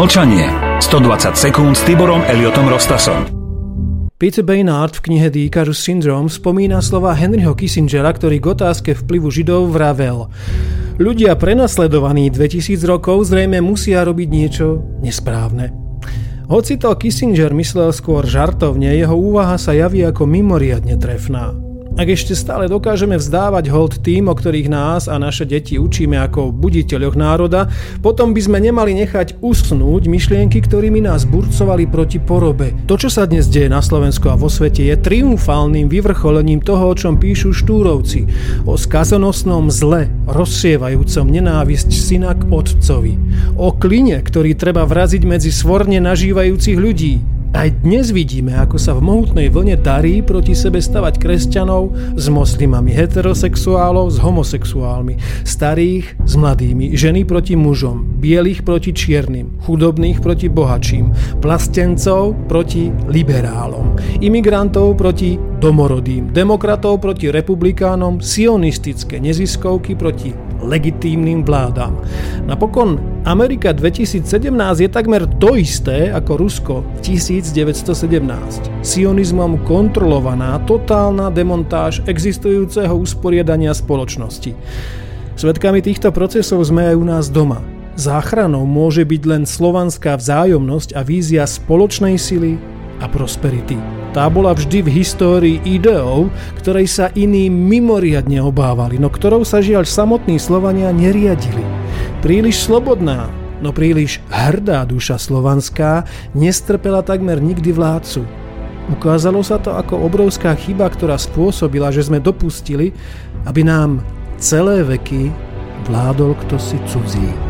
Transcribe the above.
Mlčanie. 120 sekúnd s Tiborom Eliotom Rostasom. Peter Baynard v knihe The Icarus Syndrome spomína slova Henryho Kissingera, ktorý k otázke vplyvu Židov vravel. Ľudia prenasledovaní 2000 rokov zrejme musia robiť niečo nesprávne. Hoci to Kissinger myslel skôr žartovne, jeho úvaha sa javí ako mimoriadne trefná. Ak ešte stále dokážeme vzdávať hold tým, o ktorých nás a naše deti učíme ako buditeľoch národa, potom by sme nemali nechať usnúť myšlienky, ktorými nás burcovali proti porobe. To, čo sa dnes deje na Slovensku a vo svete, je triumfálnym vyvrcholením toho, o čom píšu štúrovci. O skazonosnom zle, rozsievajúcom nenávisť syna k otcovi. O kline, ktorý treba vraziť medzi svorne nažívajúcich ľudí aj dnes vidíme, ako sa v mohutnej vlne darí proti sebe stavať kresťanov s moslimami, heterosexuálov s homosexuálmi, starých s mladými, ženy proti mužom, bielých proti čiernym, chudobných proti bohačím, plastencov proti liberálom, imigrantov proti domorodým, demokratov proti republikánom, sionistické neziskovky proti legitímnym vládam. Napokon Amerika 2017 je takmer to isté ako Rusko v 1917. Sionizmom kontrolovaná totálna demontáž existujúceho usporiadania spoločnosti. Svedkami týchto procesov sme aj u nás doma. Záchranou môže byť len slovanská vzájomnosť a vízia spoločnej sily a prosperity. Tá bola vždy v histórii ideou, ktorej sa iní mimoriadne obávali, no ktorou sa žiaľ samotní Slovania neriadili. Príliš slobodná, no príliš hrdá duša slovanská nestrpela takmer nikdy vládcu. Ukázalo sa to ako obrovská chyba, ktorá spôsobila, že sme dopustili, aby nám celé veky vládol kto si cudzí.